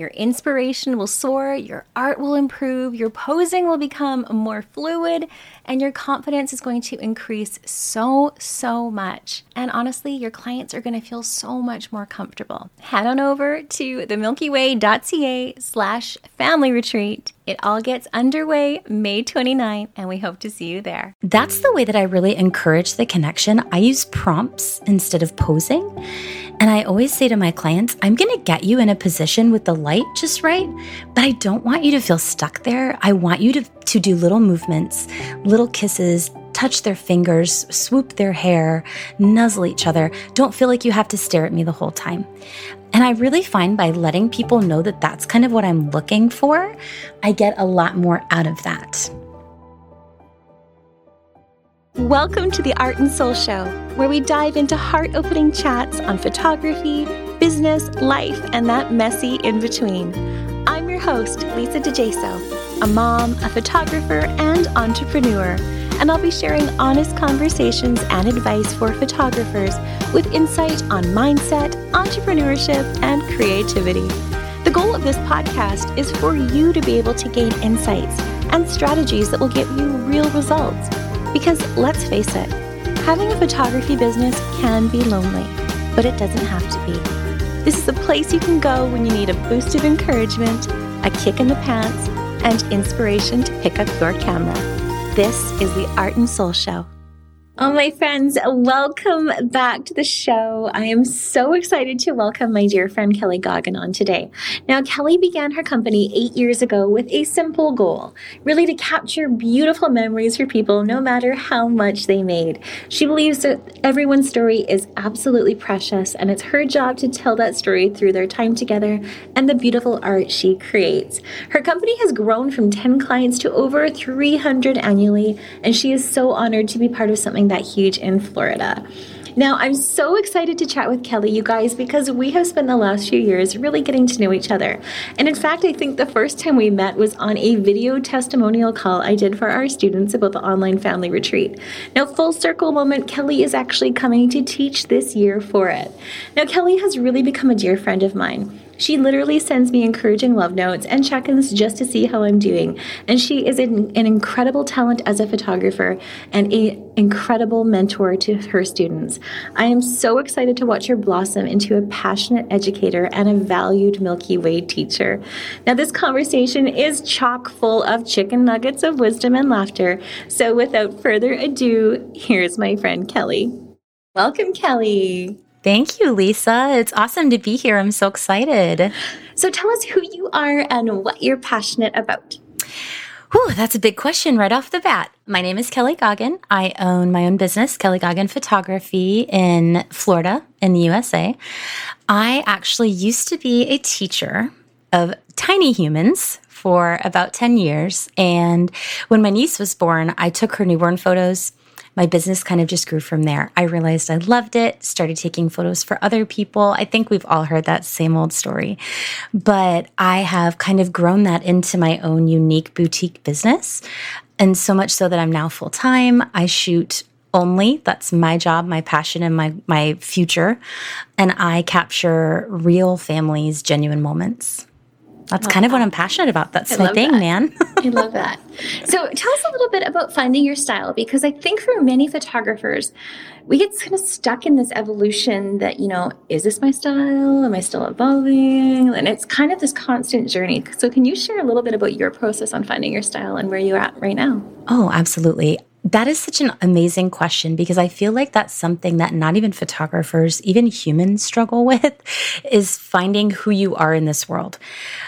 Your inspiration will soar, your art will improve, your posing will become more fluid, and your confidence is going to increase so, so much. And honestly, your clients are going to feel so much more comfortable. Head on over to themilkyway.ca slash family retreat. It all gets underway May 29th, and we hope to see you there. That's the way that I really encourage the connection. I use prompts instead of posing. And I always say to my clients, I'm going to get you in a position with the light just right, but I don't want you to feel stuck there. I want you to, to do little movements, little kisses, touch their fingers, swoop their hair, nuzzle each other. Don't feel like you have to stare at me the whole time. And I really find by letting people know that that's kind of what I'm looking for, I get a lot more out of that. Welcome to the Art and Soul Show, where we dive into heart opening chats on photography, business, life, and that messy in between. I'm your host, Lisa DeJaso, a mom, a photographer, and entrepreneur, and I'll be sharing honest conversations and advice for photographers with insight on mindset, entrepreneurship, and creativity. The goal of this podcast is for you to be able to gain insights and strategies that will get you real results because let's face it, having a photography business can be lonely, but it doesn't have to be. This is a place you can go when you need a boost of encouragement, a kick in the pants, and inspiration to pick up your camera. This is the Art and Soul Show. Oh, my friends, welcome back to the show. I am so excited to welcome my dear friend Kelly Goggin on today. Now, Kelly began her company eight years ago with a simple goal really to capture beautiful memories for people no matter how much they made. She believes that everyone's story is absolutely precious, and it's her job to tell that story through their time together and the beautiful art she creates. Her company has grown from 10 clients to over 300 annually, and she is so honored to be part of something that huge in Florida. Now, I'm so excited to chat with Kelly, you guys, because we have spent the last few years really getting to know each other. And in fact, I think the first time we met was on a video testimonial call I did for our students about the online family retreat. Now, full circle moment, Kelly is actually coming to teach this year for it. Now, Kelly has really become a dear friend of mine. She literally sends me encouraging love notes and check ins just to see how I'm doing. And she is an, an incredible talent as a photographer and an incredible mentor to her students. I am so excited to watch her blossom into a passionate educator and a valued Milky Way teacher. Now, this conversation is chock full of chicken nuggets of wisdom and laughter. So, without further ado, here's my friend Kelly. Welcome, Kelly. Thank you, Lisa. It's awesome to be here. I'm so excited. So tell us who you are and what you're passionate about. Whew, that's a big question right off the bat. My name is Kelly Goggin. I own my own business, Kelly Goggin Photography, in Florida, in the USA. I actually used to be a teacher of tiny humans for about 10 years. And when my niece was born, I took her newborn photos my business kind of just grew from there. I realized I loved it, started taking photos for other people. I think we've all heard that same old story. But I have kind of grown that into my own unique boutique business. And so much so that I'm now full time. I shoot only. That's my job, my passion, and my, my future. And I capture real families, genuine moments. That's kind of that. what I'm passionate about. That's I my thing, that. man. I love that. So tell us a little bit about finding your style because I think for many photographers, we get kind of stuck in this evolution that, you know, is this my style? Am I still evolving? And it's kind of this constant journey. So can you share a little bit about your process on finding your style and where you're at right now? Oh, absolutely. That is such an amazing question because I feel like that's something that not even photographers, even humans struggle with is finding who you are in this world.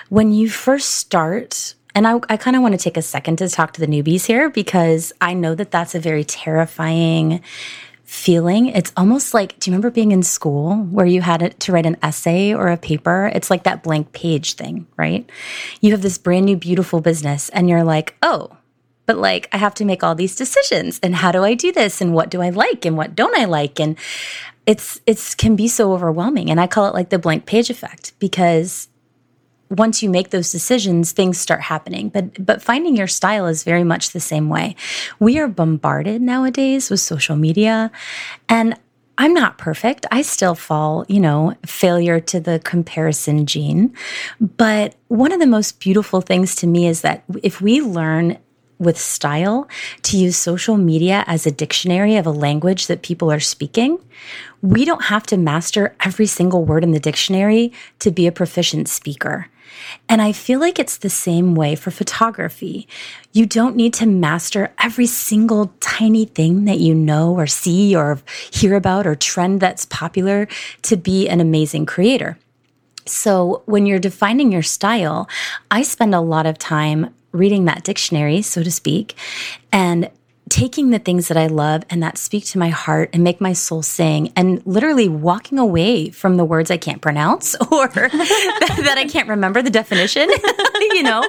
When you first start, and I, I kind of want to take a second to talk to the newbies here because I know that that's a very terrifying feeling. It's almost like, do you remember being in school where you had to write an essay or a paper? It's like that blank page thing, right? You have this brand new, beautiful business and you're like, oh, but like I have to make all these decisions and how do I do this and what do I like and what don't I like and it's it's can be so overwhelming and I call it like the blank page effect because once you make those decisions things start happening but but finding your style is very much the same way we are bombarded nowadays with social media and I'm not perfect. I still fall, you know, failure to the comparison gene. But one of the most beautiful things to me is that if we learn with style to use social media as a dictionary of a language that people are speaking. We don't have to master every single word in the dictionary to be a proficient speaker. And I feel like it's the same way for photography. You don't need to master every single tiny thing that you know or see or hear about or trend that's popular to be an amazing creator. So, when you're defining your style, I spend a lot of time reading that dictionary, so to speak, and taking the things that I love and that speak to my heart and make my soul sing and literally walking away from the words I can't pronounce or that, I can't remember the definition, you know?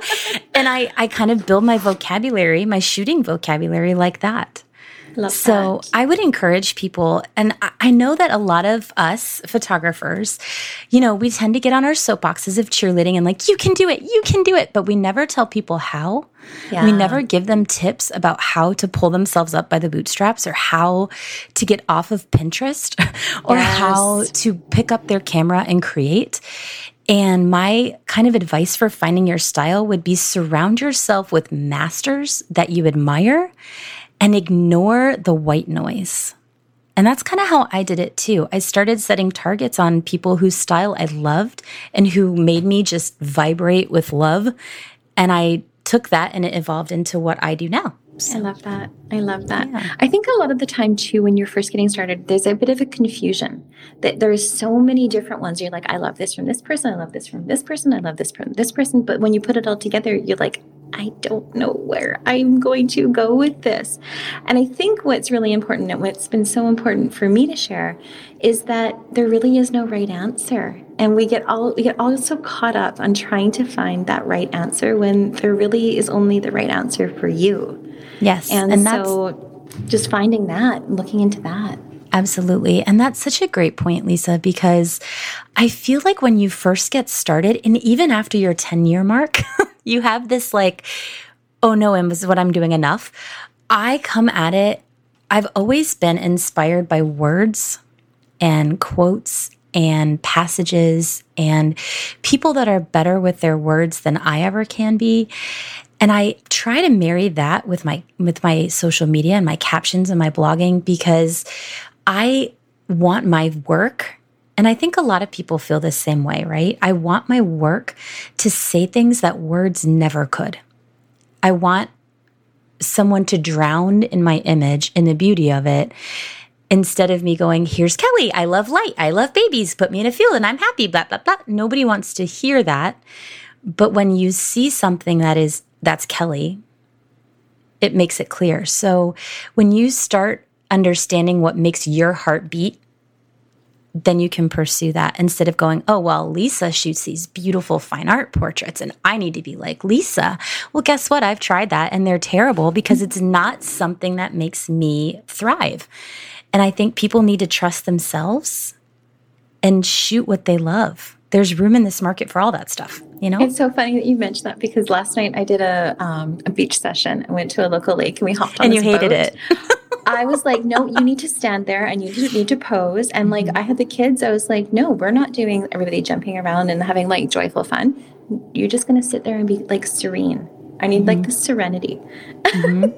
And I, I kind of build my vocabulary, my shooting vocabulary like that. Love so that. I would encourage people, and I know that a lot of us photographers, you know, we tend to get on our soapboxes of cheerleading and like, you can do it, you can do it, but we never tell people how. Yeah. We never give them tips about how to pull themselves up by the bootstraps or how to get off of Pinterest or yes. how to pick up their camera and create. And my kind of advice for finding your style would be surround yourself with masters that you admire and ignore the white noise. And that's kind of how I did it too. I started setting targets on people whose style I loved and who made me just vibrate with love. And I took that and it evolved into what I do now. So, I love that. I love that. Yeah. I think a lot of the time too, when you're first getting started, there's a bit of a confusion that there's so many different ones. You're like, I love this from this person. I love this from this person. I love this from this person. But when you put it all together, you're like, I don't know where I'm going to go with this. And I think what's really important and what's been so important for me to share is that there really is no right answer. And we get all we get all so caught up on trying to find that right answer when there really is only the right answer for you. Yes. And, and so just finding that, looking into that. Absolutely. And that's such a great point, Lisa, because I feel like when you first get started, and even after your 10 year mark, you have this like, oh no, and this is what I'm doing enough. I come at it, I've always been inspired by words and quotes and passages and people that are better with their words than I ever can be. And I try to marry that with my with my social media and my captions and my blogging because I want my work and I think a lot of people feel the same way, right? I want my work to say things that words never could. I want someone to drown in my image in the beauty of it instead of me going, here's Kelly. I love light. I love babies. Put me in a field and I'm happy, blah, blah, blah. Nobody wants to hear that. But when you see something that is, that's Kelly, it makes it clear. So when you start understanding what makes your heart beat, then you can pursue that instead of going, oh, well, Lisa shoots these beautiful fine art portraits and I need to be like Lisa. Well, guess what? I've tried that and they're terrible because it's not something that makes me thrive. And I think people need to trust themselves and shoot what they love. There's room in this market for all that stuff, you know? It's so funny that you mentioned that because last night I did a, um, a beach session. I went to a local lake and we hopped on And you hated boat. it. I was like, no, you need to stand there and you need to pose. And like. I had the kids, I was like, no, we're not doing everybody jumping around and having like joyful fun. you're just going to sit there and be like serene. I need mm-hmm. like the serenity. Mm-hmm.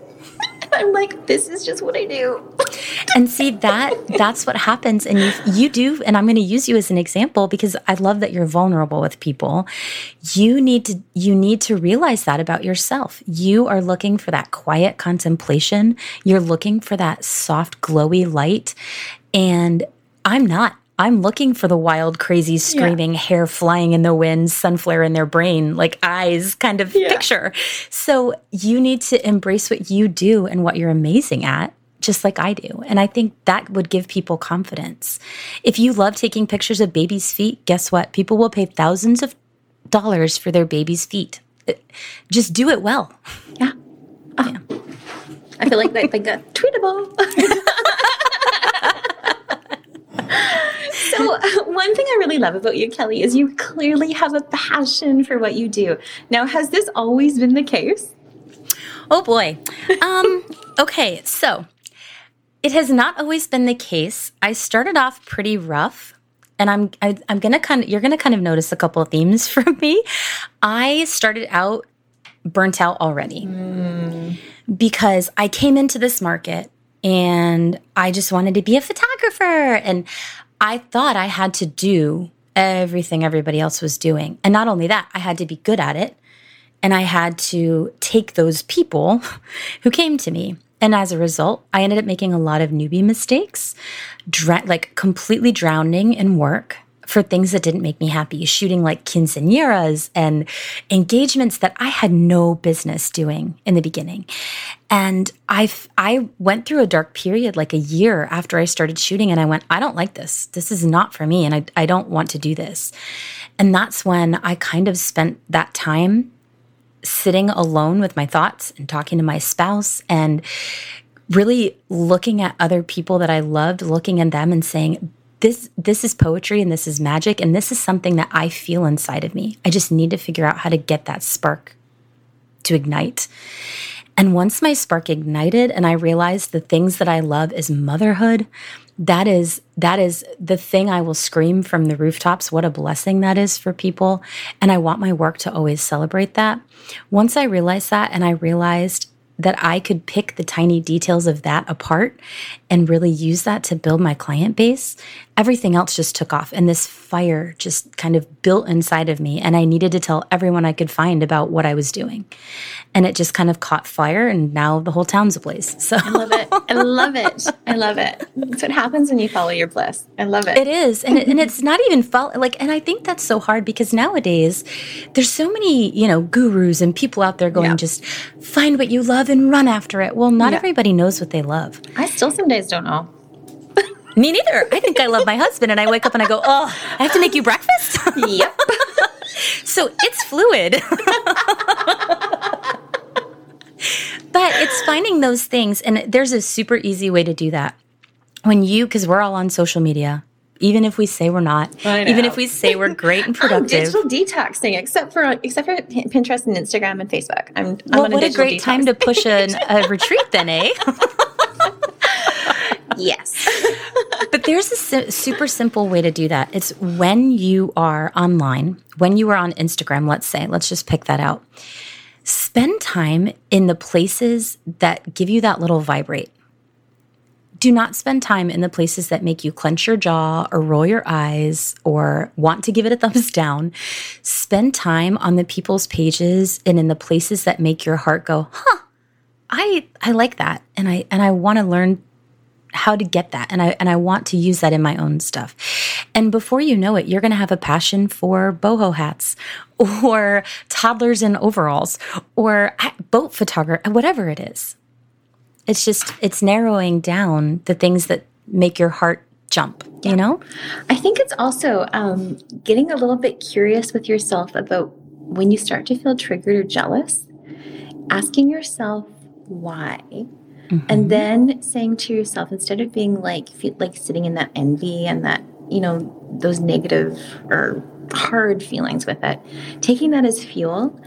I'm like, this is just what I do. and see that that's what happens. And you you do, and I'm going to use you as an example because I love that you're vulnerable with people. You need to you need to realize that about yourself. You are looking for that quiet contemplation. You're looking for that soft, glowy light. And I'm not. I'm looking for the wild, crazy, screaming, yeah. hair flying in the wind, sunflare in their brain, like eyes kind of yeah. picture. So you need to embrace what you do and what you're amazing at, just like I do. And I think that would give people confidence. If you love taking pictures of babies' feet, guess what? People will pay thousands of dollars for their baby's feet. Just do it well. Yeah. Oh. yeah. I feel like that's like a tweetable. so, one thing I really love about you, Kelly, is you clearly have a passion for what you do. Now, has this always been the case? Oh boy. Um, okay, so it has not always been the case. I started off pretty rough. And I'm I, am i am gonna kind of you're gonna kind of notice a couple of themes from me. I started out burnt out already mm. because I came into this market and I just wanted to be a photographer and I thought I had to do everything everybody else was doing. And not only that, I had to be good at it. And I had to take those people who came to me. And as a result, I ended up making a lot of newbie mistakes, like completely drowning in work for things that didn't make me happy, shooting like quinceañeras and engagements that I had no business doing in the beginning. And I I went through a dark period like a year after I started shooting and I went, I don't like this. This is not for me and I, I don't want to do this. And that's when I kind of spent that time sitting alone with my thoughts and talking to my spouse and really looking at other people that I loved, looking at them and saying, this this is poetry and this is magic and this is something that I feel inside of me. I just need to figure out how to get that spark to ignite. And once my spark ignited and I realized the things that I love is motherhood, that is that is the thing I will scream from the rooftops what a blessing that is for people and I want my work to always celebrate that. Once I realized that and I realized that I could pick the tiny details of that apart and really use that to build my client base, everything else just took off. And this fire just kind of built inside of me. And I needed to tell everyone I could find about what I was doing. And it just kind of caught fire. And now the whole town's ablaze. So I love it. I love it. I love it. That's what happens when you follow your bliss. I love it. It is. And, it, and it's not even follow, like, and I think that's so hard because nowadays there's so many, you know, gurus and people out there going, yeah. just find what you love and run after it. Well, not yeah. everybody knows what they love. I still some days don't know. Me neither. I think I love my husband, and I wake up and I go, "Oh, I have to make you breakfast." Yep. so it's fluid. but it's finding those things, and there's a super easy way to do that. When you, because we're all on social media, even if we say we're not, even if we say we're great and productive. digital detoxing, except for except for Pinterest and Instagram and Facebook. I'm, I'm well, what a, a great detox. time to push an, a retreat, then, eh? yes. but there's a super simple way to do that. It's when you are online, when you are on Instagram, let's say, let's just pick that out. Spend time in the places that give you that little vibrate. Do not spend time in the places that make you clench your jaw or roll your eyes or want to give it a thumbs down. Spend time on the people's pages and in the places that make your heart go, huh, I, I like that. And I, and I want to learn how to get that and I and I want to use that in my own stuff. And before you know it, you're going to have a passion for boho hats or toddlers in overalls or boat photography, whatever it is. It's just it's narrowing down the things that make your heart jump, yeah. you know? I think it's also um, getting a little bit curious with yourself about when you start to feel triggered or jealous, asking yourself why Mm-hmm. And then saying to yourself, instead of being like, like sitting in that envy and that, you know, those negative or hard feelings with it, taking that as fuel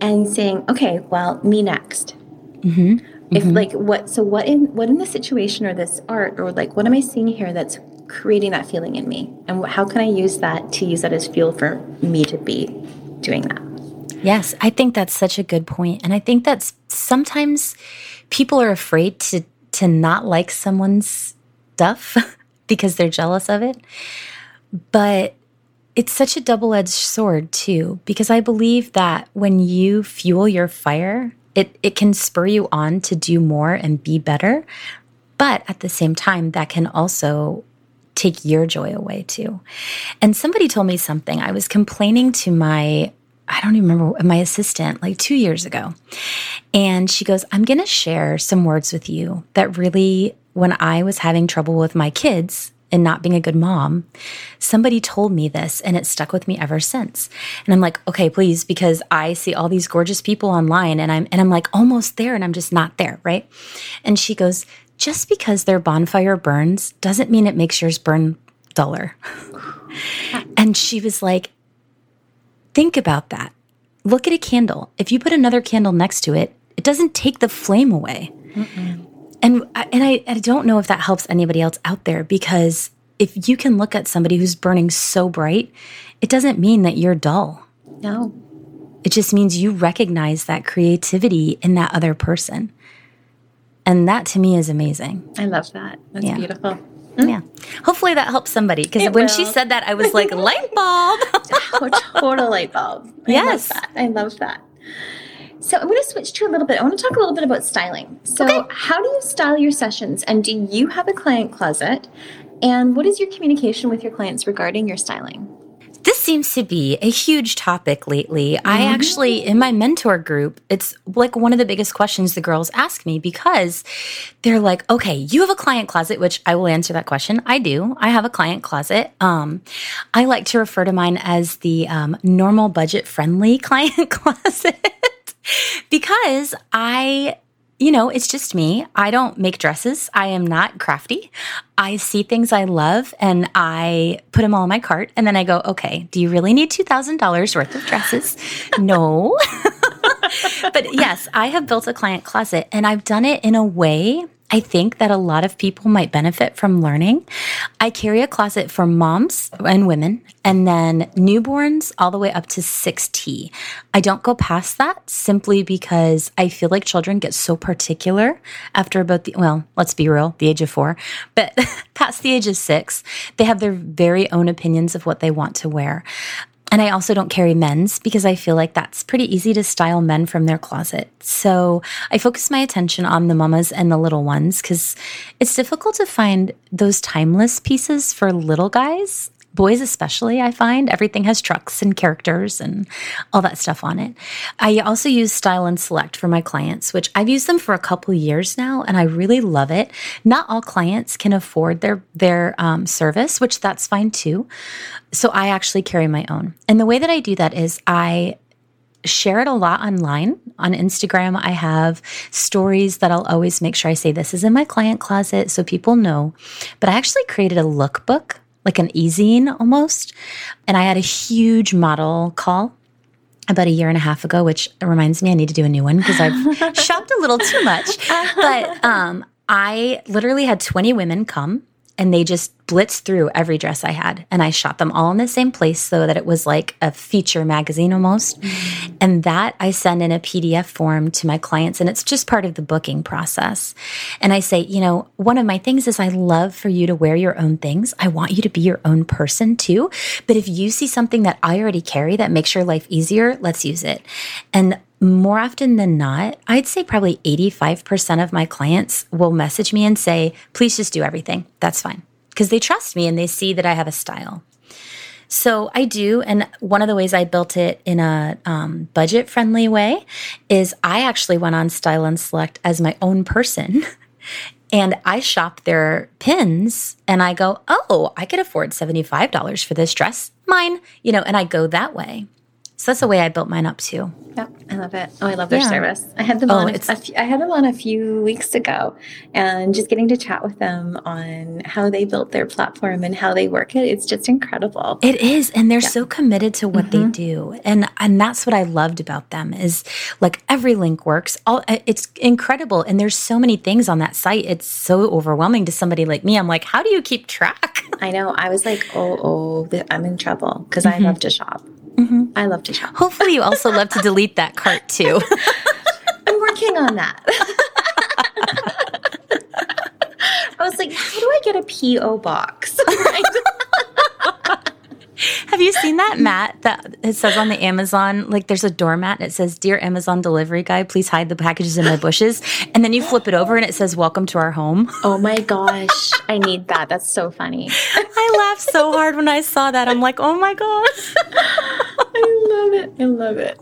and saying, okay, well, me next. Mm-hmm. If mm-hmm. like what, so what in, what in the situation or this art or like, what am I seeing here that's creating that feeling in me? And how can I use that to use that as fuel for me to be doing that. Yes, I think that's such a good. And I think that's sometimes people are afraid to to not like someone's stuff because they're jealous of it. But it's such a double-edged sword too because I believe that when you fuel your fire, it it can spur you on to do more and be better. But at the same time, that can also take your joy away too. And somebody told me something. I was complaining to my I don't even remember my assistant like 2 years ago. And she goes, "I'm going to share some words with you that really when I was having trouble with my kids and not being a good mom, somebody told me this and it stuck with me ever since. And I'm like, okay, please, because I see all these gorgeous people online and I'm and I'm like almost there and I'm just not there, right? And she goes, just because their bonfire burns doesn't mean it makes yours burn duller. and she was like, think about that. Look at a candle. If you put another candle next to it, it doesn't take the flame away. Mm-mm. And and I, I don't know if that helps anybody else out there because if you can look at somebody who's burning so bright, it doesn't mean that you're dull. No. It just means you recognize that creativity in that other person. And that to me is amazing. I love that. That's yeah. beautiful. Mm. Yeah. Hopefully that helps somebody because when will. she said that, I was like, light bulb. oh, total light bulb. I yes. Love. I love that. So I'm going to switch to a little bit. I want to talk a little bit about styling. So, okay. how do you style your sessions? And do you have a client closet? And what is your communication with your clients regarding your styling? This seems to be a huge topic lately. Mm-hmm. I actually, in my mentor group, it's like one of the biggest questions the girls ask me because they're like, okay, you have a client closet, which I will answer that question. I do. I have a client closet. Um, I like to refer to mine as the um, normal budget friendly client closet because I you know, it's just me. I don't make dresses. I am not crafty. I see things I love and I put them all in my cart. And then I go, okay, do you really need $2,000 worth of dresses? no. but yes, I have built a client closet and I've done it in a way I think that a lot of people might benefit from learning. I carry a closet for moms and women, and then newborns all the way up to 6T. I don't go past that simply because I feel like children get so particular after about the, well, let's be real, the age of four, but past the age of six, they have their very own opinions of what they want to wear. And I also don't carry men's because I feel like that's pretty easy to style men from their closet. So I focus my attention on the mamas and the little ones because it's difficult to find those timeless pieces for little guys boys especially i find. Everything has trucks and characters and all that stuff on it. I also use style and select for my clients which i've used them for a couple years now and i really love it. Not all clients can afford their their um, service which that's fine too. So i actually carry my own. And the way that i do that is i share it a lot online. On Instagram, I have stories that I'll always make sure I say this is in my client closet so people know. But I actually created a lookbook like an e-zine almost. And I had a huge model call about a year and a half ago, which reminds me I need to do a new one because I've shopped a little too much. But um, I literally had 20 women come and they just blitzed through every dress I had and I shot them all in the same place so that it was like a feature magazine almost. Mm-hmm. And that I send in a PDF form to my clients and it's just part of the booking process. And I say, you know, one of my things is I love for you to wear your own things. I want you to be your own person too. But if you see something that I already carry that makes your life easier, let's use it. And more often than not, I'd say probably 85% of my clients will message me and say, please just do everything. That's fine. Because they trust me and they see that I have a style. So I do. And one of the ways I built it in a um, budget friendly way is I actually went on Style and Select as my own person. and I shop their pins and I go, oh, I could afford $75 for this dress. Mine, you know, and I go that way. So that's the way I built mine up too. Yep, I love it. Oh, I love their yeah. service. I had them oh, on. A, few, I had them on a few weeks ago, and just getting to chat with them on how they built their platform and how they work it. It's just incredible. It is, and they're yeah. so committed to what mm-hmm. they do, and and that's what I loved about them is like every link works. All it's incredible, and there's so many things on that site. It's so overwhelming to somebody like me. I'm like, how do you keep track? I know. I was like, oh, oh, I'm in trouble because mm-hmm. I love to shop. Mm-hmm. I love to shop. Hopefully, you also love to delete that cart too. I'm working on that. I was like, how do I get a P.O. box? Have you seen that mat that it says on the Amazon? Like there's a doormat and it says, Dear Amazon delivery guy, please hide the packages in my bushes. And then you flip it over and it says, Welcome to our home. Oh my gosh. I need that. That's so funny. I laughed so hard when I saw that. I'm like, Oh my gosh. I love it. I love it.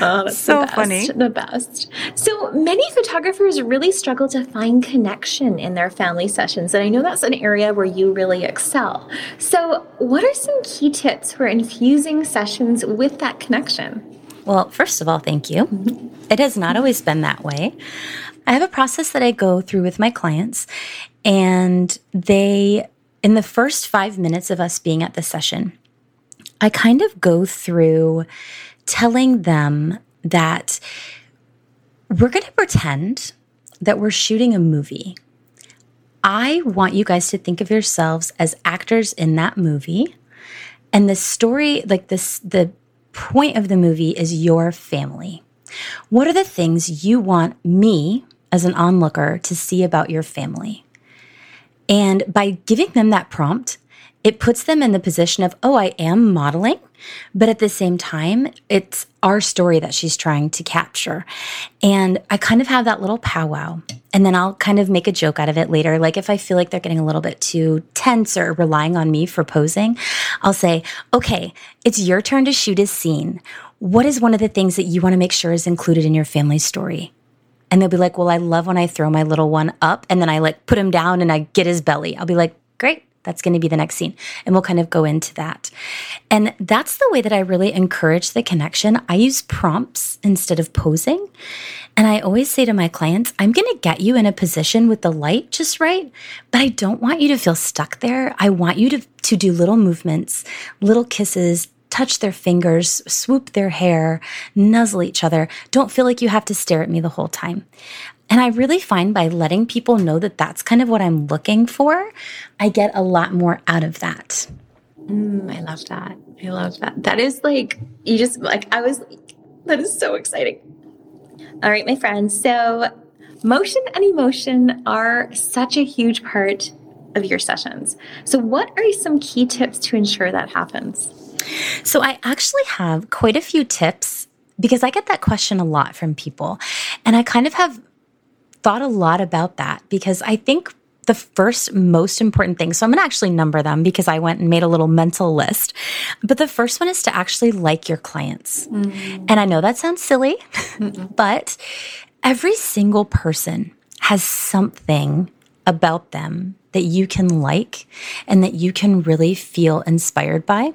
Oh, that's so the best, funny. The best. So many photographers really struggle to find connection in their family sessions. And I know that's an area where you really excel. So, what are some key tips for infusing sessions with that connection? Well, first of all, thank you. Mm-hmm. It has not always been that way. I have a process that I go through with my clients, and they, in the first five minutes of us being at the session, I kind of go through telling them that we're going to pretend that we're shooting a movie. I want you guys to think of yourselves as actors in that movie. And the story, like this, the point of the movie is your family. What are the things you want me as an onlooker to see about your family? And by giving them that prompt, it puts them in the position of, oh, I am modeling, but at the same time, it's our story that she's trying to capture. And I kind of have that little powwow. And then I'll kind of make a joke out of it later. Like if I feel like they're getting a little bit too tense or relying on me for posing, I'll say, okay, it's your turn to shoot a scene. What is one of the things that you want to make sure is included in your family story? And they'll be like, well, I love when I throw my little one up and then I like put him down and I get his belly. I'll be like, great. That's going to be the next scene. And we'll kind of go into that. And that's the way that I really encourage the connection. I use prompts instead of posing. And I always say to my clients, I'm going to get you in a position with the light just right, but I don't want you to feel stuck there. I want you to, to do little movements, little kisses, touch their fingers, swoop their hair, nuzzle each other. Don't feel like you have to stare at me the whole time. And I really find by letting people know that that's kind of what I'm looking for, I get a lot more out of that. Mm, I love that. I love that. That is like, you just, like, I was, like, that is so exciting. All right, my friends. So, motion and emotion are such a huge part of your sessions. So, what are some key tips to ensure that happens? So, I actually have quite a few tips because I get that question a lot from people. And I kind of have thought a lot about that because I think the first most important thing. So I'm going to actually number them because I went and made a little mental list. But the first one is to actually like your clients. Mm. And I know that sounds silly, but every single person has something about them that you can like and that you can really feel inspired by.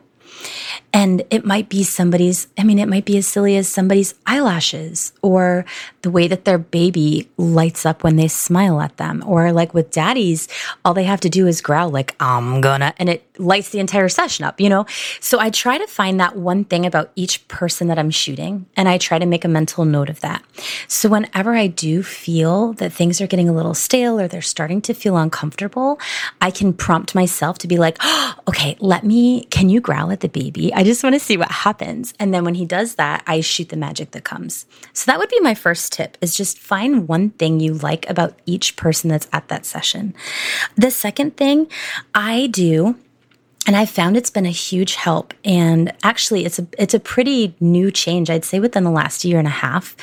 And it might be somebody's, I mean, it might be as silly as somebody's eyelashes or the way that their baby lights up when they smile at them. Or like with daddies, all they have to do is growl, like, I'm gonna, and it lights the entire session up, you know? So I try to find that one thing about each person that I'm shooting, and I try to make a mental note of that. So whenever I do feel that things are getting a little stale or they're starting to feel uncomfortable, I can prompt myself to be like, oh, okay, let me, can you growl at the baby? I just want to see what happens. And then when he does that, I shoot the magic that comes. So that would be my tip is just find one thing you like about each person that's at that session. The second thing I do and I found it's been a huge help. And actually, it's a it's a pretty new change. I'd say within the last year and a half,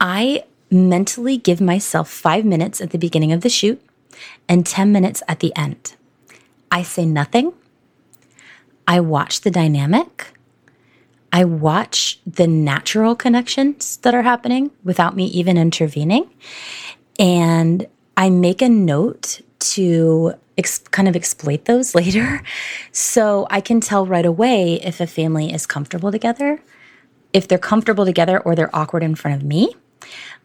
I mentally give myself five minutes at the beginning of the shoot and ten minutes at the end. I say nothing. I watch the dynamic. I watch the natural connections that are happening without me even intervening. And I make a note to ex- kind of exploit those later. So I can tell right away if a family is comfortable together, if they're comfortable together or they're awkward in front of me.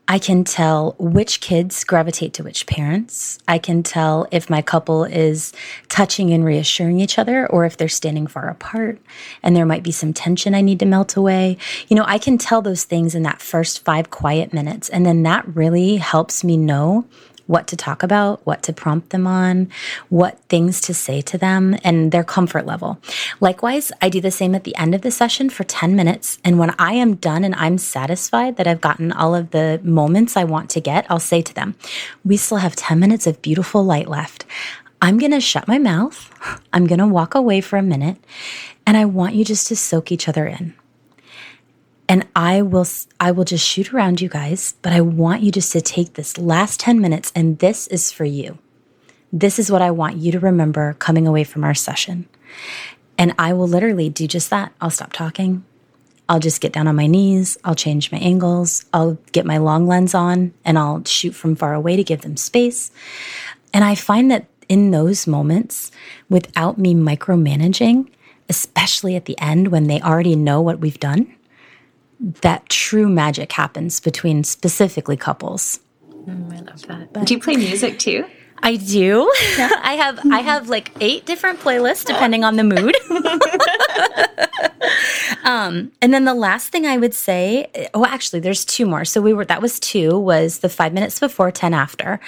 I can tell which kids gravitate to which parents. I can tell if my couple is touching and reassuring each other or if they're standing far apart and there might be some tension I need to melt away. You know, I can tell those things in that first five quiet minutes. And then that really helps me know what to talk about, what to prompt them on, what things to say to them, and their comfort level. Likewise, I do the same at the end of the session for 10 minutes. And when I am done and I'm satisfied that I've gotten all of the moments I want to get, I'll say to them, We still have 10 minutes of beautiful light left. I'm going to shut my mouth. I'm going to walk away for a minute. And I want you just to soak each other in and I will I will just shoot around you guys, but I want you just to take this last 10 minutes and this is for you. This is what I want you to remember coming away from our session. And I will literally do just that. I'll stop talking. I'll just get down on my knees. I'll change my angles. I'll get my long lens on and I'll shoot from far away to give them space. And I find that in those moments, without me micromanaging, especially at the end when they already know what we've done, that true magic happens between specifically couples. Mm, I love that. But, do you play music too? I do. Yeah. I have I have like eight different playlists depending on the mood. um, and then the last thing I would say, oh, actually, there's two more. So we were that was two was the five minutes before, ten after.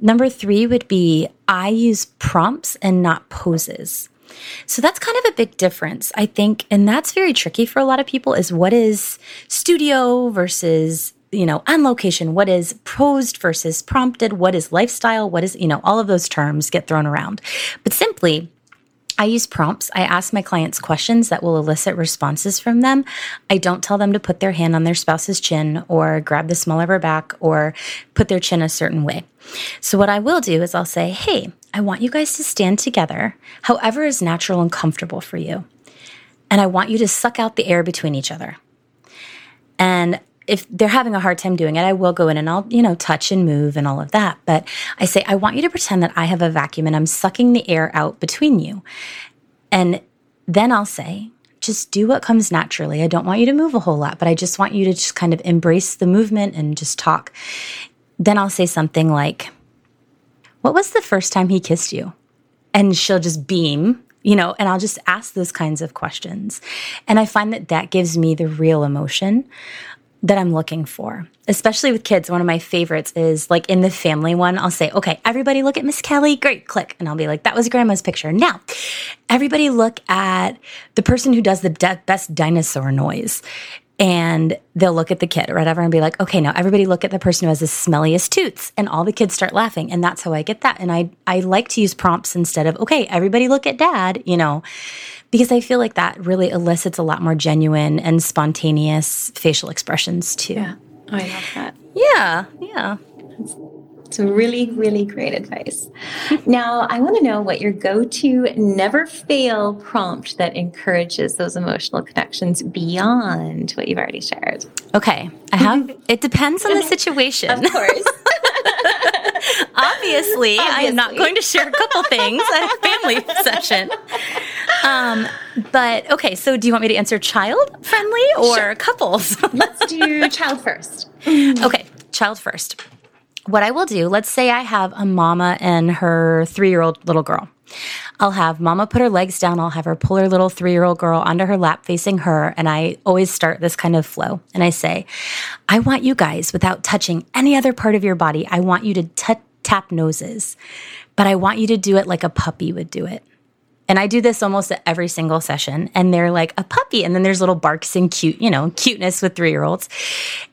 Number three would be I use prompts and not poses. So that's kind of a big difference, I think. And that's very tricky for a lot of people is what is studio versus you know, on location, what is posed versus prompted, what is lifestyle, what is, you know, all of those terms get thrown around. But simply, I use prompts. I ask my clients questions that will elicit responses from them. I don't tell them to put their hand on their spouse's chin or grab the small of her back or put their chin a certain way. So, what I will do is I'll say, Hey, I want you guys to stand together, however is natural and comfortable for you. And I want you to suck out the air between each other. And if they're having a hard time doing it, I will go in and I'll, you know, touch and move and all of that. But I say, I want you to pretend that I have a vacuum and I'm sucking the air out between you. And then I'll say, just do what comes naturally. I don't want you to move a whole lot, but I just want you to just kind of embrace the movement and just talk. Then I'll say something like, what was the first time he kissed you? And she'll just beam, you know, and I'll just ask those kinds of questions. And I find that that gives me the real emotion that I'm looking for, especially with kids. One of my favorites is like in the family one, I'll say, okay, everybody look at Miss Kelly. Great, click. And I'll be like, that was grandma's picture. Now, everybody look at the person who does the de- best dinosaur noise and they'll look at the kid or whatever and be like, okay, now everybody look at the person who has the smelliest toots. And all the kids start laughing. And that's how I get that. And I, I like to use prompts instead of, okay, everybody look at dad, you know, because I feel like that really elicits a lot more genuine and spontaneous facial expressions too. Yeah. Oh, I love that. Yeah. Yeah. Some really, really great advice. now, I want to know what your go to never fail prompt that encourages those emotional connections beyond what you've already shared. Okay. I have, it depends on the situation. of course. Obviously, Obviously, I am not going to share a couple things at a family session. Um, but okay, so do you want me to answer child friendly or sure. couples? Let's do child first. okay, child first what I will do, let's say I have a mama and her three year old little girl. I'll have mama put her legs down. I'll have her pull her little three year old girl onto her lap facing her. And I always start this kind of flow. And I say, I want you guys, without touching any other part of your body, I want you to t- tap noses, but I want you to do it like a puppy would do it. And I do this almost at every single session. And they're like a puppy. And then there's little barks and cute, you know, cuteness with three year olds.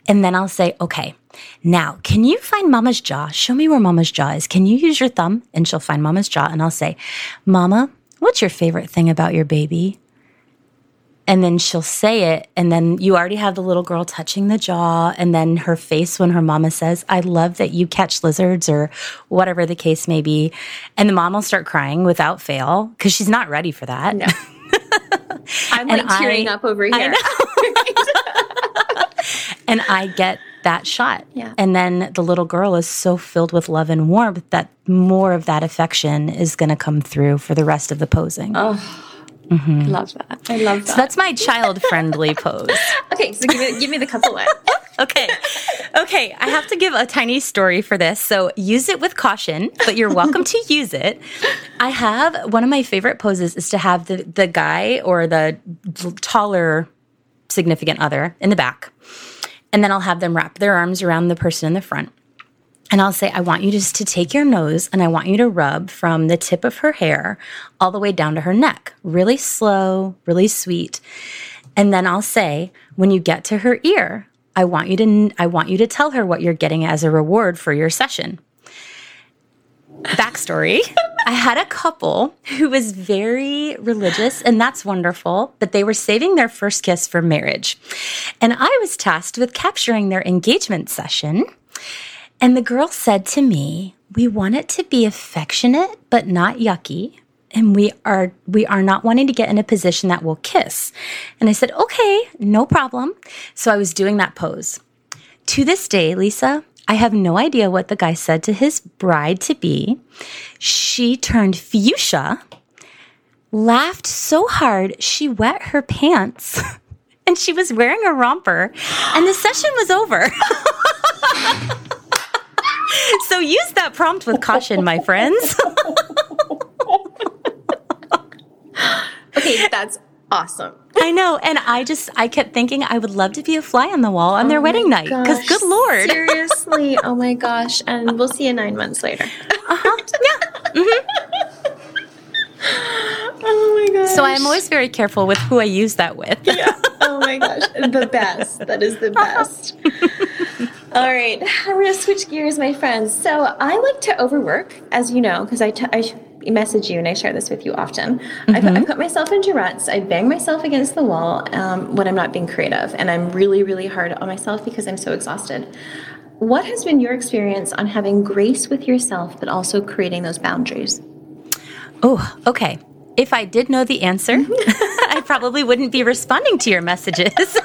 And then I'll say, okay, now, can you find mama's jaw? Show me where mama's jaw is. Can you use your thumb? And she'll find mama's jaw. And I'll say, Mama, what's your favorite thing about your baby? And then she'll say it. And then you already have the little girl touching the jaw. And then her face when her mama says, I love that you catch lizards or whatever the case may be. And the mom will start crying without fail because she's not ready for that. No. I'm like tearing I, up over here. and I get that shot. Yeah. And then the little girl is so filled with love and warmth that more of that affection is going to come through for the rest of the posing. Oh. Mm-hmm. I love that. I love that. So that's my child friendly pose. Okay, so give me, give me the couple one. okay. Okay, I have to give a tiny story for this. So use it with caution, but you're welcome to use it. I have one of my favorite poses is to have the, the guy or the taller significant other in the back and then I'll have them wrap their arms around the person in the front. And I'll say, I want you just to take your nose and I want you to rub from the tip of her hair all the way down to her neck, really slow, really sweet. And then I'll say, when you get to her ear, I want you to I want you to tell her what you're getting as a reward for your session. Backstory I had a couple who was very religious, and that's wonderful, but they were saving their first kiss for marriage. And I was tasked with capturing their engagement session. And the girl said to me, We want it to be affectionate, but not yucky. And we are we are not wanting to get in a position that will kiss. And I said, okay, no problem. So I was doing that pose. To this day, Lisa, I have no idea what the guy said to his bride to be. She turned fuchsia, laughed so hard she wet her pants, and she was wearing a romper, and the session was over. so use that prompt with caution, my friends. okay, that's awesome. I know. And I just, I kept thinking I would love to be a fly on the wall on oh their wedding night. Because good Lord. Seriously. oh my gosh. And we'll see you nine months later. uh-huh. Yeah. Mm-hmm. oh my gosh. So I'm always very careful with who I use that with. yeah. Oh my gosh. The best. That is the best. All right. I'm going to switch gears, my friends. So I like to overwork, as you know, because I, t- I message you, and I share this with you often. Mm-hmm. I, put, I, put, myself into ruts. I bang myself against the wall um, when I'm not being creative, and I'm really, really hard on myself because I'm so exhausted. What has been your experience on having grace with yourself, but also creating those boundaries? Oh, okay. If I did know the answer, I probably wouldn't be responding to your messages.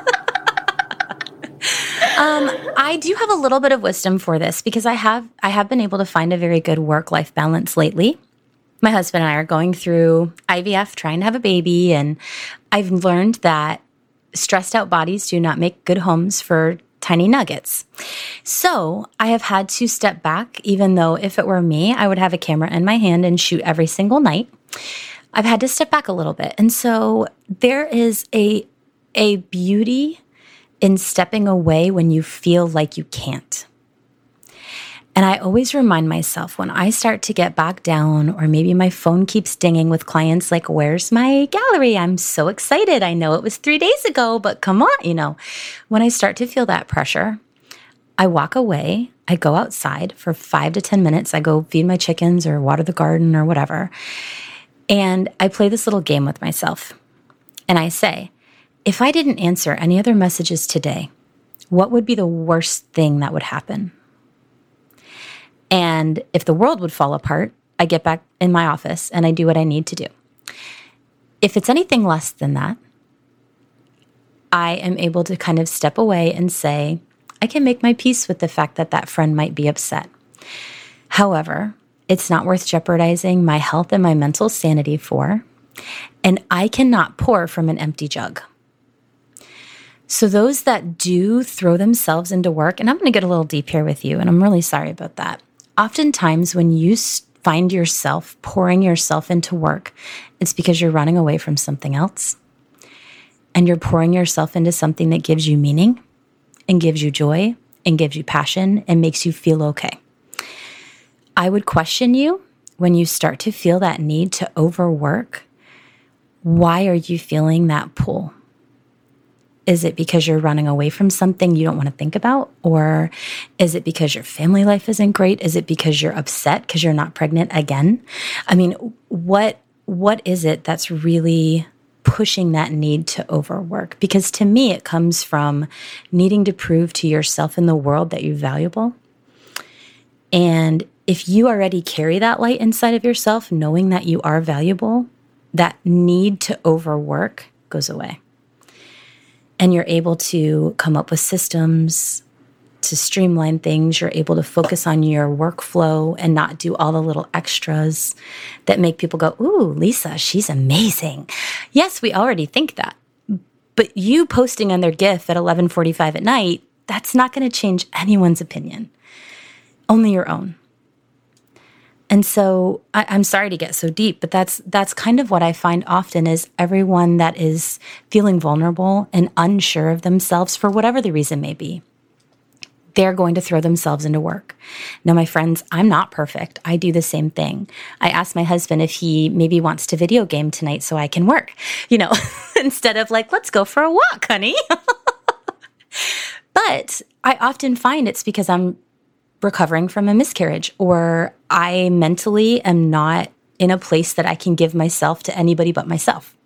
um, I do have a little bit of wisdom for this because I have I have been able to find a very good work life balance lately my husband and I are going through IVF, trying to have a baby, and I've learned that stressed out bodies do not make good homes for tiny nuggets. So I have had to step back, even though if it were me, I would have a camera in my hand and shoot every single night. I've had to step back a little bit. And so there is a a beauty in stepping away when you feel like you can't. And I always remind myself when I start to get bogged down, or maybe my phone keeps dinging with clients like, Where's my gallery? I'm so excited. I know it was three days ago, but come on, you know. When I start to feel that pressure, I walk away. I go outside for five to 10 minutes. I go feed my chickens or water the garden or whatever. And I play this little game with myself. And I say, if I didn't answer any other messages today, what would be the worst thing that would happen? And if the world would fall apart, I get back in my office and I do what I need to do. If it's anything less than that, I am able to kind of step away and say, I can make my peace with the fact that that friend might be upset. However, it's not worth jeopardizing my health and my mental sanity for, and I cannot pour from an empty jug. So, those that do throw themselves into work, and I'm going to get a little deep here with you, and I'm really sorry about that oftentimes when you find yourself pouring yourself into work, it's because you're running away from something else. And you're pouring yourself into something that gives you meaning and gives you joy and gives you passion and makes you feel okay. I would question you when you start to feel that need to overwork. Why are you feeling that pull? Is it because you're running away from something you don't want to think about? Or is it because your family life isn't great? Is it because you're upset because you're not pregnant again? I mean, what what is it that's really pushing that need to overwork? Because to me, it comes from needing to prove to yourself in the world that you're valuable. And if you already carry that light inside of yourself, knowing that you are valuable, that need to overwork goes away and you're able to come up with systems to streamline things. You're able to focus on your workflow and not do all the little extras that make people go, Ooh, Lisa, she's amazing. Yes, we already think that. But you posting on their GIF at 1145 at night, that's not going to change anyone's opinion, only your own. And so I, am sorry to get so deep, but that's that's kind of what I find often is everyone that is feeling vulnerable and unsure of themselves for whatever the reason may be. they're going to throw themselves into work. Now, my friends, I'm not perfect. I do the same thing. I asked my husband if he maybe wants to video game tonight so I can work, you know, instead of like, let's go for a walk, honey. but I often find it's because I'm recovering from a miscarriage or I mentally am not in a place that I can give myself to anybody but myself.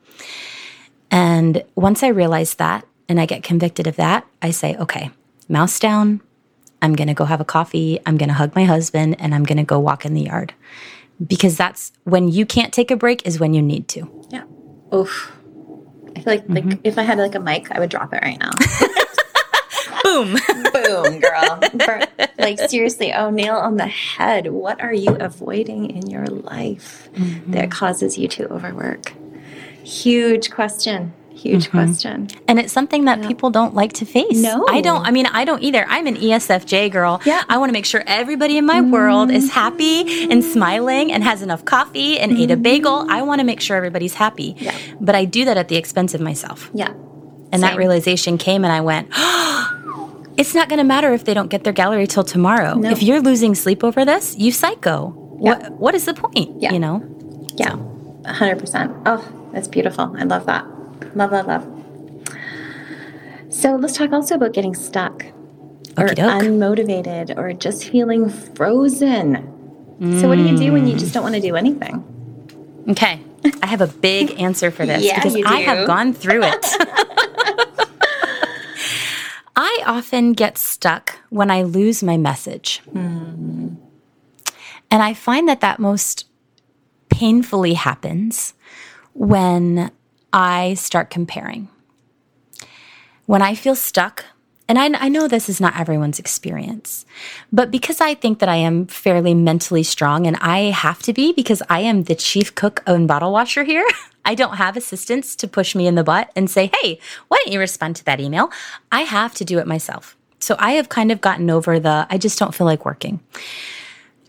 And once I realize that and I get convicted of that, I say, okay, mouse down. I'm going to go have a coffee. I'm going to hug my husband and I'm going to go walk in the yard. Because that's when you can't take a break is when you need to. Yeah. Oof. I feel like like mm-hmm. if I had like a mic, I would drop it right now. Boom. Boom, girl. like, seriously, oh, nail on the head. What are you avoiding in your life mm-hmm. that causes you to overwork? Huge question. Huge mm-hmm. question. And it's something that yeah. people don't like to face. No. I don't. I mean, I don't either. I'm an ESFJ girl. Yeah. I want to make sure everybody in my mm-hmm. world is happy and smiling and has enough coffee and ate a bagel. Mm-hmm. I want to make sure everybody's happy. Yeah. But I do that at the expense of myself. Yeah. And Same. that realization came and I went, oh, it's not going to matter if they don't get their gallery till tomorrow. No. If you're losing sleep over this, you psycho. Yeah. What what is the point? Yeah. You know? Yeah. hundred percent. Oh, that's beautiful. I love that. Love, love, love. So let's talk also about getting stuck or unmotivated or just feeling frozen. Mm. So what do you do when you just don't want to do anything? Okay. I have a big answer for this yeah, because I have gone through it. I often get stuck when I lose my message. Mm. And I find that that most painfully happens when I start comparing. When I feel stuck, and I, I, know this is not everyone's experience, but because I think that I am fairly mentally strong and I have to be because I am the chief cook and bottle washer here, I don't have assistants to push me in the butt and say, hey, why don't you respond to that email? I have to do it myself. So I have kind of gotten over the, I just don't feel like working.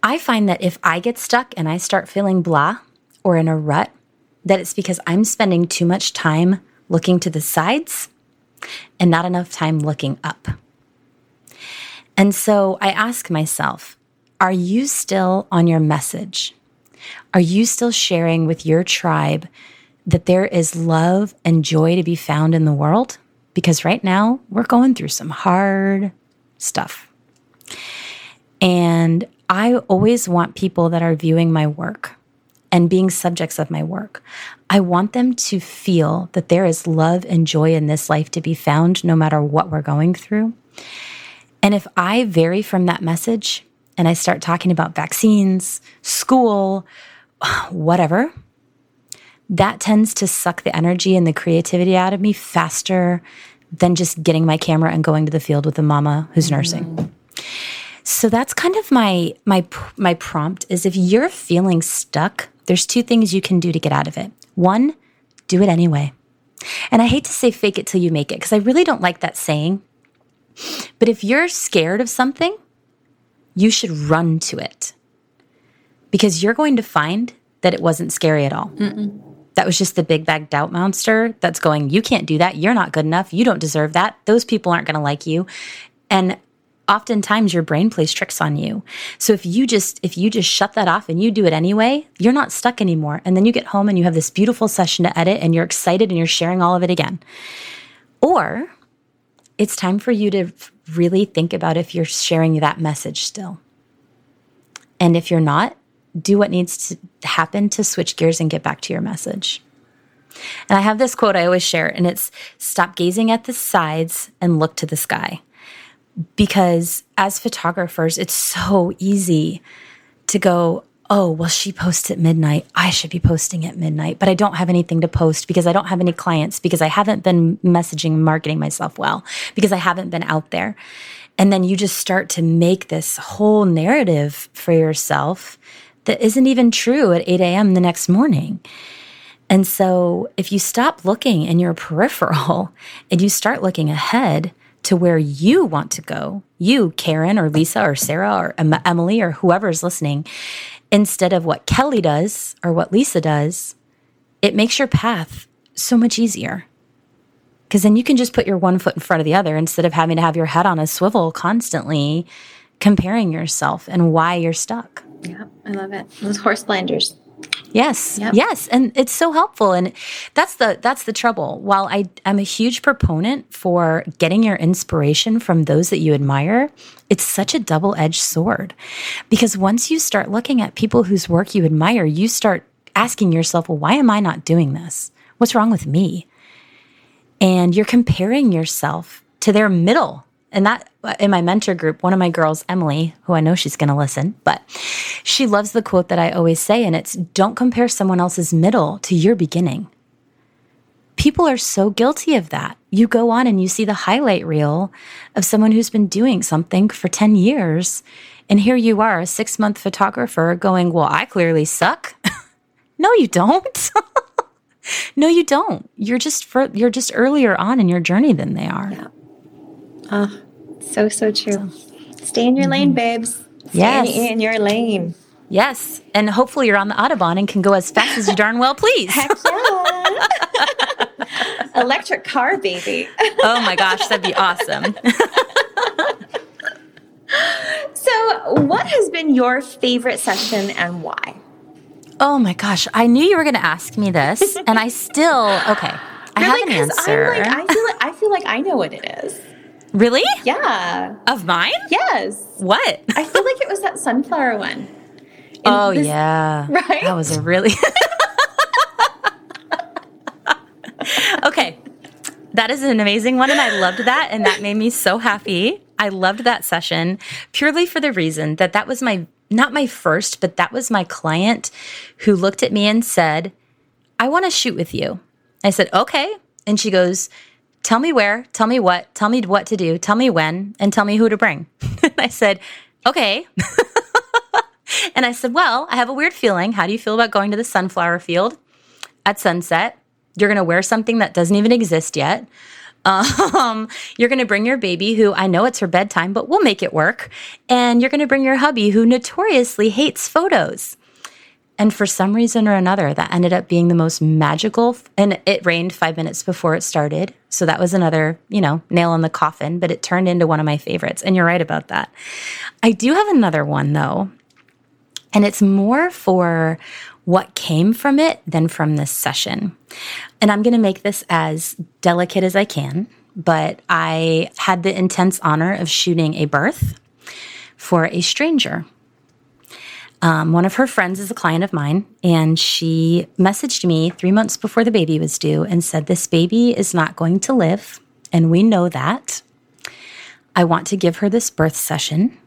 I find that if I get stuck and I start feeling blah or in a rut, that it's because I'm spending too much time looking to the sides and not enough time looking up. And so I ask myself, are you still on your message? Are you still sharing with your tribe that there is love and joy to be found in the world? Because right now we're going through some hard stuff. And I always want people that are viewing my work and being subjects of my work. I want them to feel that there is love and joy in this life to be found no matter what we're going through. And if I vary from that message and I start talking about vaccines, school, whatever, that tends to suck the energy and the creativity out of me faster than just getting my camera and going to the field with a mama who's nursing. Mm-hmm. So that's kind of my my my prompt is if you're feeling stuck, there's two things you can do to get out of it. One, do it anyway. And I hate to say fake it till you make it because I really don't like that saying. But if you're scared of something, you should run to it because you're going to find that it wasn't scary at all. Mm-mm. That was just the big bag doubt monster that's going, you can't do that. You're not good enough. You don't deserve that. Those people aren't going to like you. And oftentimes your brain plays tricks on you. So if you just if you just shut that off and you do it anyway, you're not stuck anymore. And then you get home and you have this beautiful session to edit and you're excited and you're sharing all of it again. Or it's time for you to really think about if you're sharing that message still. And if you're not, do what needs to happen to switch gears and get back to your message. And I have this quote I always share, and it's stop gazing at the sides and look to the sky because as photographers, it's so easy to go, oh, well, she posts at midnight. I should be posting at midnight, but I don't have anything to post because I don't have any clients, because I haven't been messaging, marketing myself well, because I haven't been out there. And then you just start to make this whole narrative for yourself that isn't even true at 8 a.m. the next morning. And so if you stop looking in your peripheral and you start looking ahead, to where you want to go, you, Karen or Lisa or Sarah or Emily or whoever is listening, instead of what Kelly does or what Lisa does, it makes your path so much easier. Because then you can just put your one foot in front of the other instead of having to have your head on a swivel constantly comparing yourself and why you're stuck. Yeah, I love it. Those horse blinders. Yes. Yep. Yes, and it's so helpful and that's the that's the trouble. While I am a huge proponent for getting your inspiration from those that you admire, it's such a double-edged sword. Because once you start looking at people whose work you admire, you start asking yourself, "Well, why am I not doing this? What's wrong with me?" And you're comparing yourself to their middle and that in my mentor group, one of my girls, Emily, who I know she's going to listen, but she loves the quote that I always say, and it's don't compare someone else's middle to your beginning. People are so guilty of that. You go on and you see the highlight reel of someone who's been doing something for 10 years. And here you are, a six month photographer, going, Well, I clearly suck. no, you don't. no, you don't. You're just for, you're just earlier on in your journey than they are. Yeah. Oh, so, so true. Stay in your lane, mm-hmm. babes. Stay Yes. in your lane. Yes. And hopefully you're on the Autobahn and can go as fast as you darn well please. Heck yeah. Electric car, baby. oh my gosh, that'd be awesome. So, what has been your favorite session and why? Oh my gosh, I knew you were going to ask me this, and I still okay. I have an answer. I'm like, I feel like I feel like I know what it is. Really? Yeah. Of mine? Yes. What? I feel like it was that sunflower one. And oh this- yeah, Right? That was a really okay. That is an amazing one, and I loved that, and that made me so happy. I loved that session purely for the reason that that was my not my first, but that was my client who looked at me and said, "I want to shoot with you." I said, "Okay," and she goes. Tell me where, tell me what, tell me what to do, tell me when, and tell me who to bring. I said, okay. And I said, Well, I have a weird feeling. How do you feel about going to the sunflower field at sunset? You're going to wear something that doesn't even exist yet. Um, you're going to bring your baby, who I know it's her bedtime, but we'll make it work. And you're going to bring your hubby, who notoriously hates photos. And for some reason or another, that ended up being the most magical. And it rained five minutes before it started. So that was another, you know, nail in the coffin, but it turned into one of my favorites. And you're right about that. I do have another one, though. And it's more for what came from it than from this session. And I'm going to make this as delicate as I can, but I had the intense honor of shooting a birth for a stranger. Um, one of her friends is a client of mine, and she messaged me three months before the baby was due and said, This baby is not going to live, and we know that. I want to give her this birth session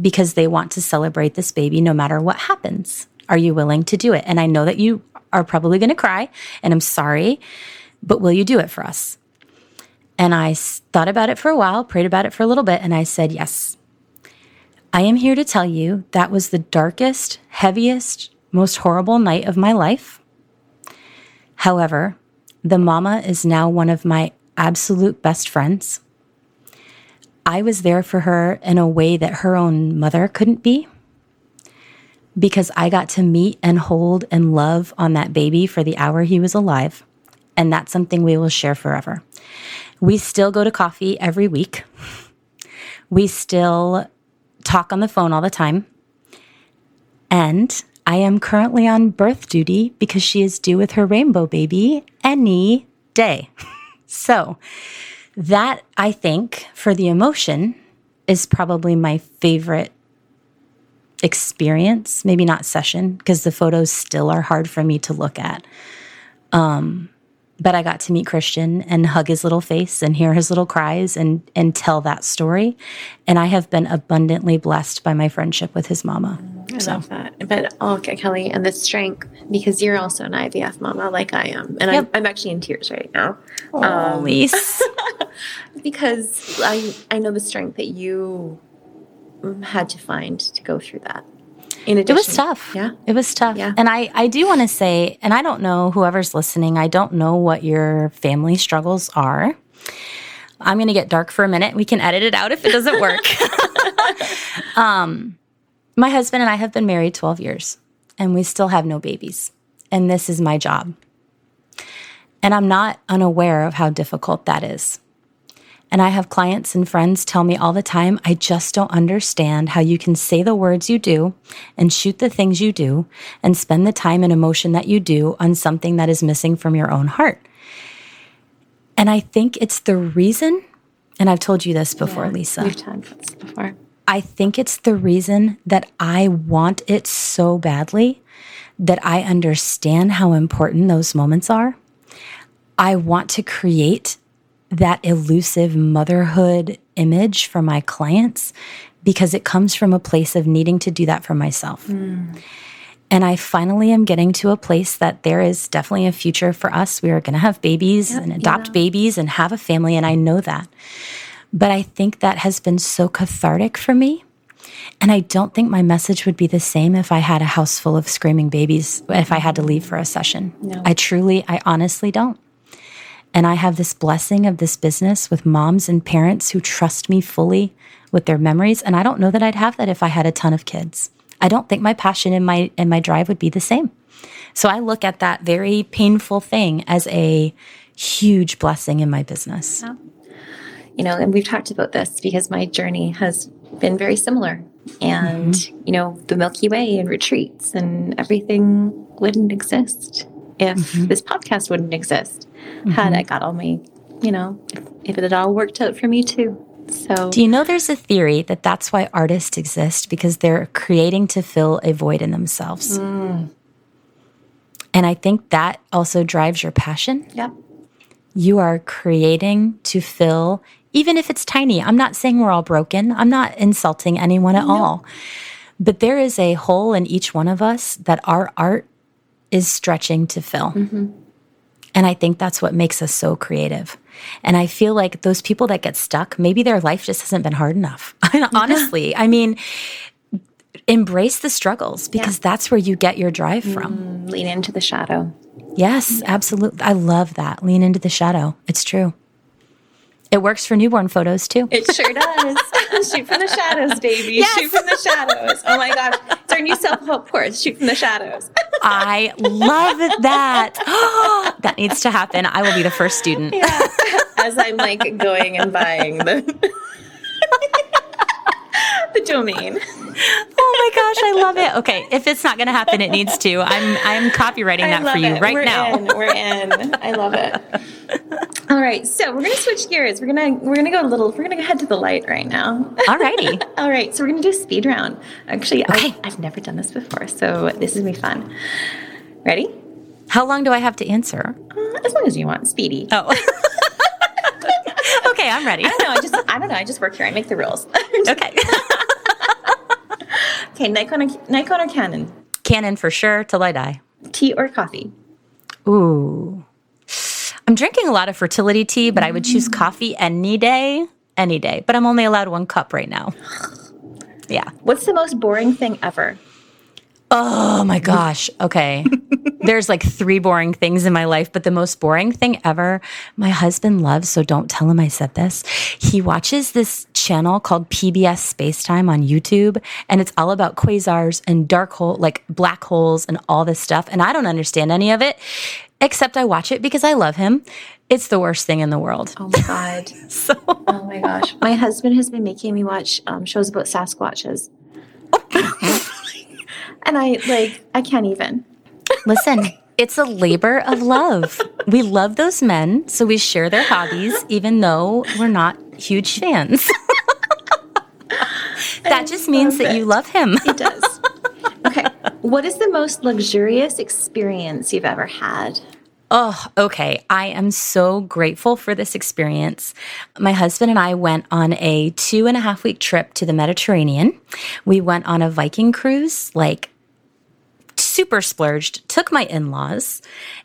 because they want to celebrate this baby no matter what happens. Are you willing to do it? And I know that you are probably going to cry, and I'm sorry, but will you do it for us? And I thought about it for a while, prayed about it for a little bit, and I said, Yes. I am here to tell you that was the darkest, heaviest, most horrible night of my life. However, the mama is now one of my absolute best friends. I was there for her in a way that her own mother couldn't be because I got to meet and hold and love on that baby for the hour he was alive. And that's something we will share forever. We still go to coffee every week. We still talk on the phone all the time. And I am currently on birth duty because she is due with her rainbow baby any day. so, that I think for the emotion is probably my favorite experience, maybe not session, because the photos still are hard for me to look at. Um, but I got to meet Christian and hug his little face and hear his little cries and and tell that story. And I have been abundantly blessed by my friendship with his mama. I So love that. But oh, okay, Kelly, and the strength because you're also an IVF mama, like I am, and Yep. I'm, I'm actually in tears right now oh, Lise. because I I know the strength that you mm, had to find to go through that. In It was tough. Yeah. It was tough. Yeah. And I, I do want to say, and I don't know whoever's listening, I don't know what your family struggles are. I'm going to get dark for a minute. We can edit it out if it doesn't work. um, my husband and I have been married 12 years, and we still have no babies. And this is my job. And I'm not unaware of how difficult that is. And I have clients and friends tell me all the time, I just don't understand how you can say the words you do and shoot the things you do and spend the time and emotion that you do on something that is missing from your own heart. And I think it's the reason, and I've told you this before, yeah, Lisa. We've talked this before. I think it's the reason that I want it so badly that I understand how important those moments are. I want to create that elusive motherhood image for my clients because it comes from a place of needing to do that for myself. Mm. And I finally am getting to a place that there is definitely a future for us. We are going to have babies yep, and adopt yeah. babies and have a family. And I know that. But I think that has been so cathartic for me. And I don't think my message would be the same if I had a house full of screaming babies, if I had to leave for a session. No. I truly, I honestly don't. And I have this blessing of this business with moms and parents who trust me fully with their memories. And I don't know that I'd have that if I had a ton of kids. I don't think my passion and my and my drive would be the same. So I look at that very painful thing as a huge blessing in my business. Yeah. You know, and we've talked about this because my journey has been very similar. And, mm-hmm. you know, the Milky Way and retreats and everything wouldn't exist if mm-hmm. this podcast wouldn't exist mm-hmm. had I got all my, you know, if, if it had all worked out for me too. So, do you know there's a theory that that's why artists exist because they're creating to fill a void in themselves? Mm. And I think that also drives your passion. Yep. You are creating to fill, even if it's tiny. I'm not saying we're all broken, I'm not insulting anyone at no. all. But there is a hole in each one of us that our art is stretching to fill. Mm-hmm. And I think that's what makes us so creative. And I feel like those people that get stuck, maybe their life just hasn't been hard enough. Honestly, I mean, embrace the struggles because yeah. that's where you get your drive from. Mm, lean into the shadow. Yes, yeah. absolutely. I love that. Lean into the shadow. It's true. It works for newborn photos too. It sure does. Shoot from the shadows, baby. Yes. Shoot from the shadows. Oh my gosh. It's our new self help course. Shoot from the shadows. I love that. that needs to happen. I will be the first student. Yeah. As I'm like going and buying the the domain. Oh my gosh, I love it. Okay, if it's not going to happen, it needs to. I'm I'm copywriting that for you it. right we're now. In. We're in. I love it. All right, so we're gonna switch gears. We're gonna we're gonna go a little. We're gonna head to the light right now. All righty. All right, so we're gonna do speed round. Actually, okay. I've, I've never done this before, so this is gonna be fun. Ready? How long do I have to answer? Uh, as long as you want. Speedy. Oh. okay, I'm ready. I don't know. I just I don't know. I just work here. I make the rules. okay. okay, Nikon, Nikon or Canon? Canon for sure till I die. Tea or coffee? Ooh. I'm drinking a lot of fertility tea, but I would choose mm. coffee any day, any day. But I'm only allowed one cup right now. Yeah. What's the most boring thing ever? Oh my gosh. Okay. There's like three boring things in my life, but the most boring thing ever, my husband loves, so don't tell him I said this. He watches this channel called PBS Spacetime on YouTube, and it's all about quasars and dark hole, like black holes and all this stuff. And I don't understand any of it, except I watch it because I love him. It's the worst thing in the world. Oh my God. so, oh my gosh. My husband has been making me watch um, shows about Sasquatches. and I like, I can't even. Listen, it's a labor of love. We love those men, so we share their hobbies, even though we're not huge fans. that just means that you love him. it does. Okay. What is the most luxurious experience you've ever had? Oh, okay. I am so grateful for this experience. My husband and I went on a two and a half week trip to the Mediterranean. We went on a Viking cruise, like super splurged, took my in laws,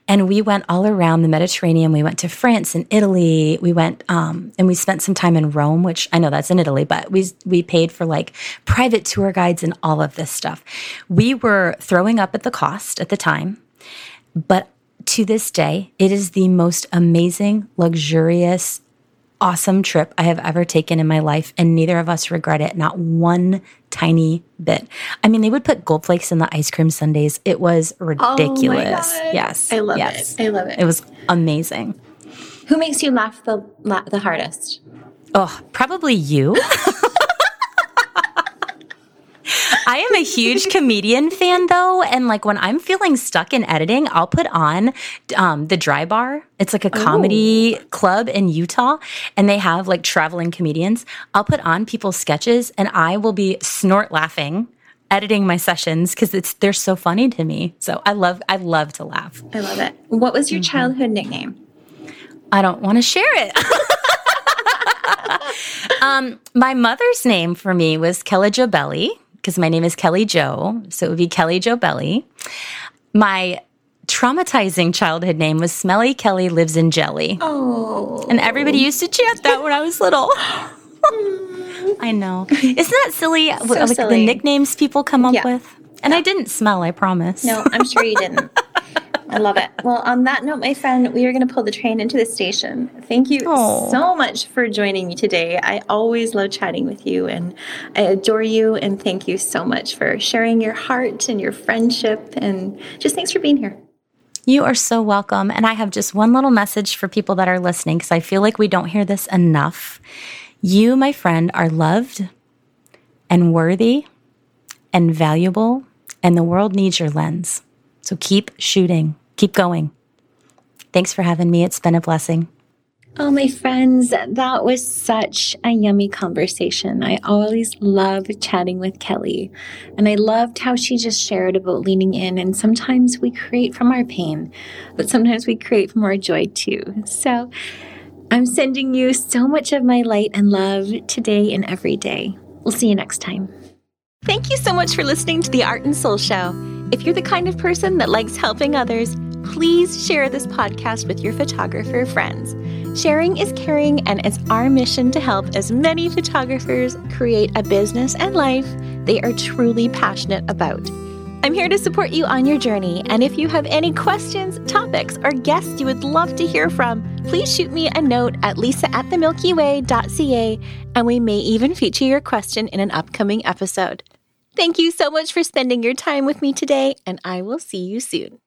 and we went all around the Mediterranean. We went to France and Italy. We went um, and we spent some time in Rome, which I know that's in Italy, but we we paid for like private tour guides and all of this stuff. We were throwing up at the cost at the time, but to this day, it is the most amazing, luxurious, awesome trip I have ever taken in my life, and neither of us regret it, not one tiny bit. I mean, they would put gold flakes in the ice cream sundaes. It was oh ridiculous. Oh yes. I love yes. it. I love it. It was amazing. Who makes you laugh the la- the hardest? Oh, probably you. I am a huge comedian fan though, and like when I'm feeling stuck in editing, I'll put on um, the Dry Bar. It's like a comedy club in Utah, and they have like traveling comedians. I'll put on people's sketches, and I will be snort laughing editing my sessions because it's they're so funny to me. So I love I love to laugh. I love it. What was your childhood nickname? I don't want to share it. um, my mother's name for me was Kelly Jo Belly because my name is Kelly Joe, so it would be Kelly Joe Belly. My traumatizing childhood name was Smelly Kelly Lives in Jelly, Oh, and everybody used to chant that when I was little. I know, isn't that silly? like silly. the nicknames people come up Yeah. with. And I didn't smell, I promise. no, I'm sure you didn't. I love it. Well, on that note, my friend, we are going to pull the train into the station. Thank you Oh. so much for joining me today. I always love chatting with you and I adore you. And thank you so much for sharing your heart and your friendship. And just thanks for being here. You are so welcome. And I have just one little message for people that are listening because I feel like we don't hear this enough. You, my friend, are loved and worthy and valuable, and the world needs your lens. So keep shooting, keep going. Thanks for having me. It's been a blessing. Oh, my friends, that was such a yummy conversation. I always love chatting with Kelly. And I loved how she just shared about leaning in. And sometimes we create from our pain, but sometimes we create from our joy too. So I'm sending you so much of my light and love today and every day. We'll see you next time. Thank you so much for listening to the Art and Soul Show. If you're the kind of person that likes helping others, please share this podcast with your photographer friends. Sharing is caring, and it's our mission to help as many photographers create a business and life they are truly passionate about. I'm here to support you on your journey, and if you have any questions, topics, or guests you would love to hear from, please shoot me a note at lisa at themilkyway.ca, and we may even feature your question in an upcoming episode. Thank you so much for spending your time with me today, and I will see you soon.